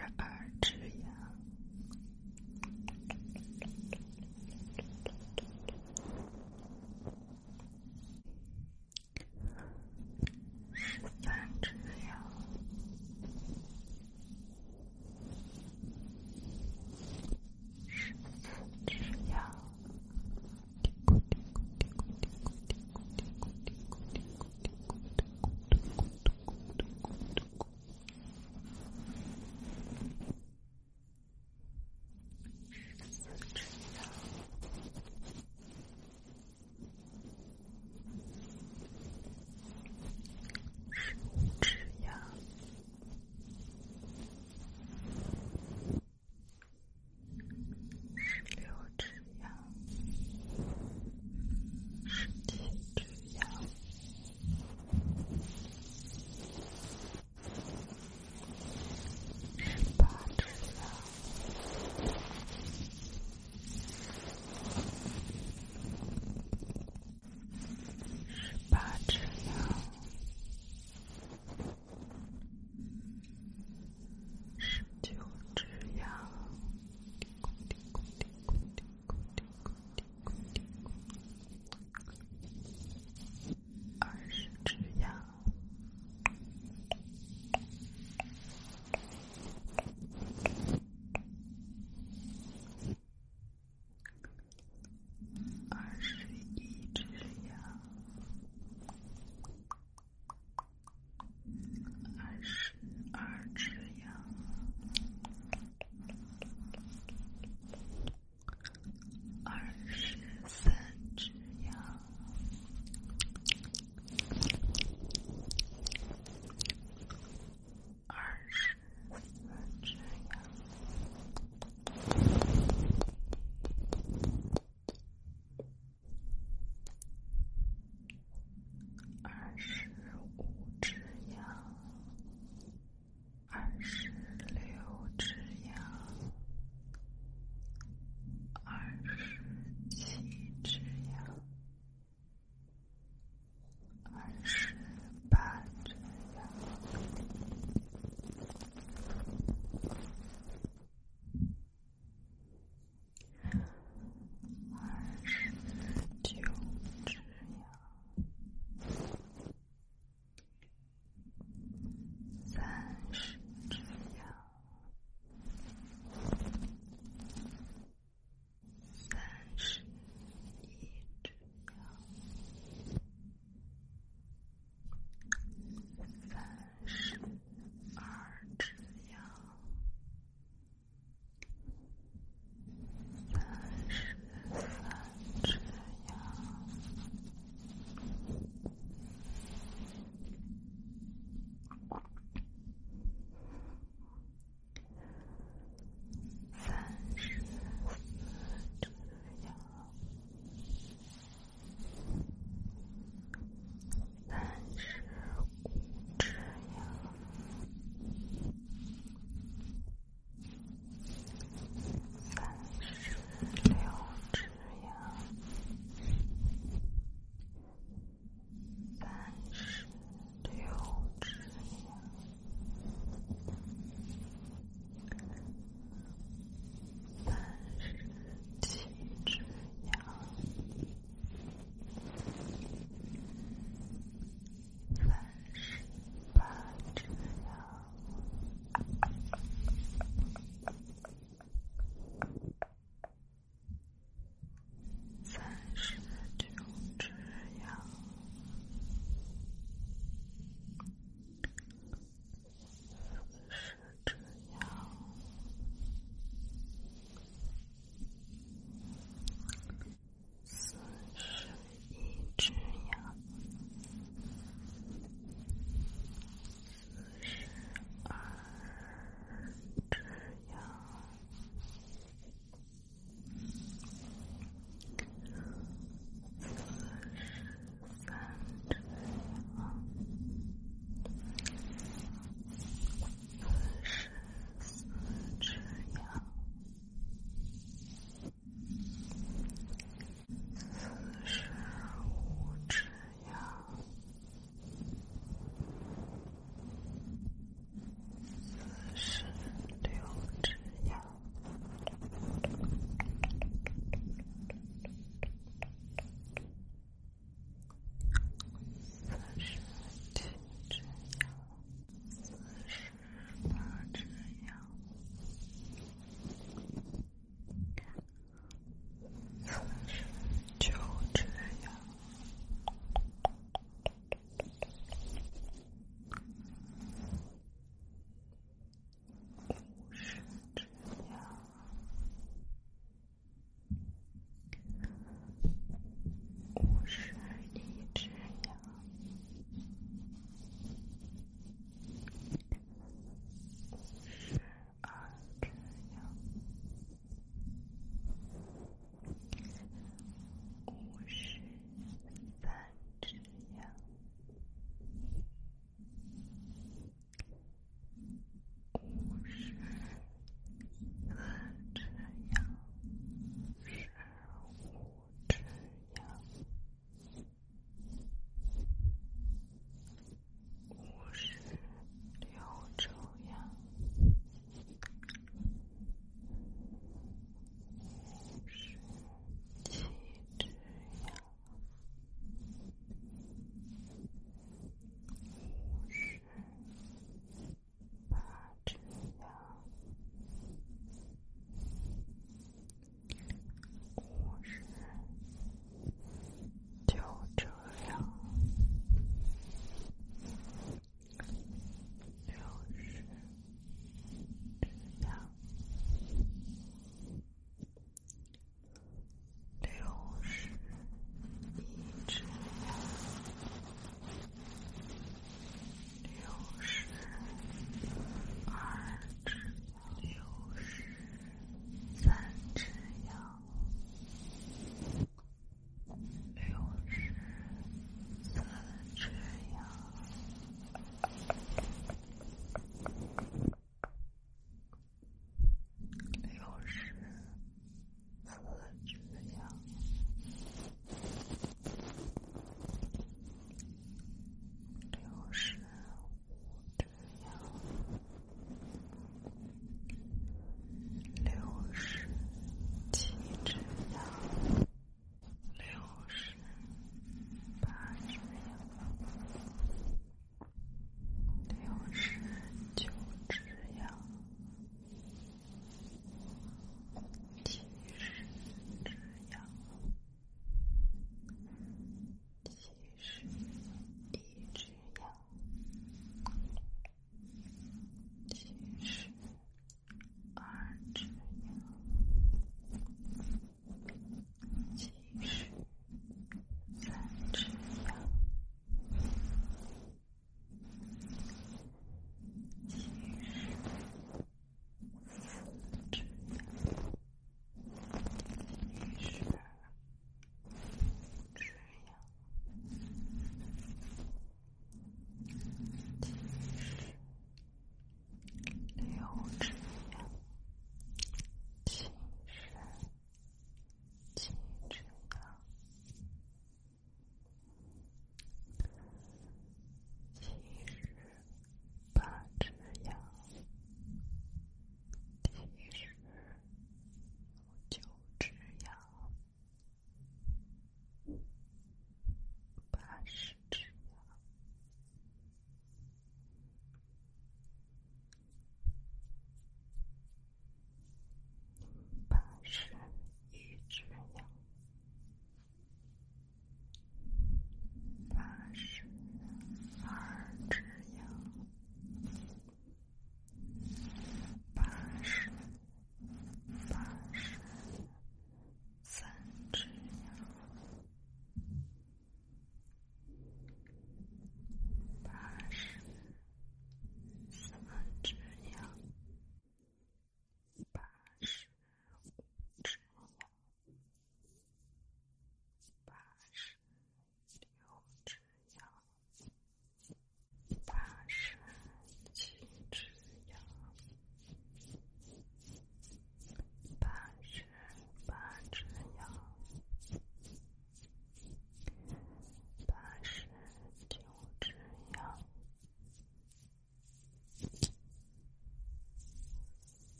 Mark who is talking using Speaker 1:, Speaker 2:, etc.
Speaker 1: I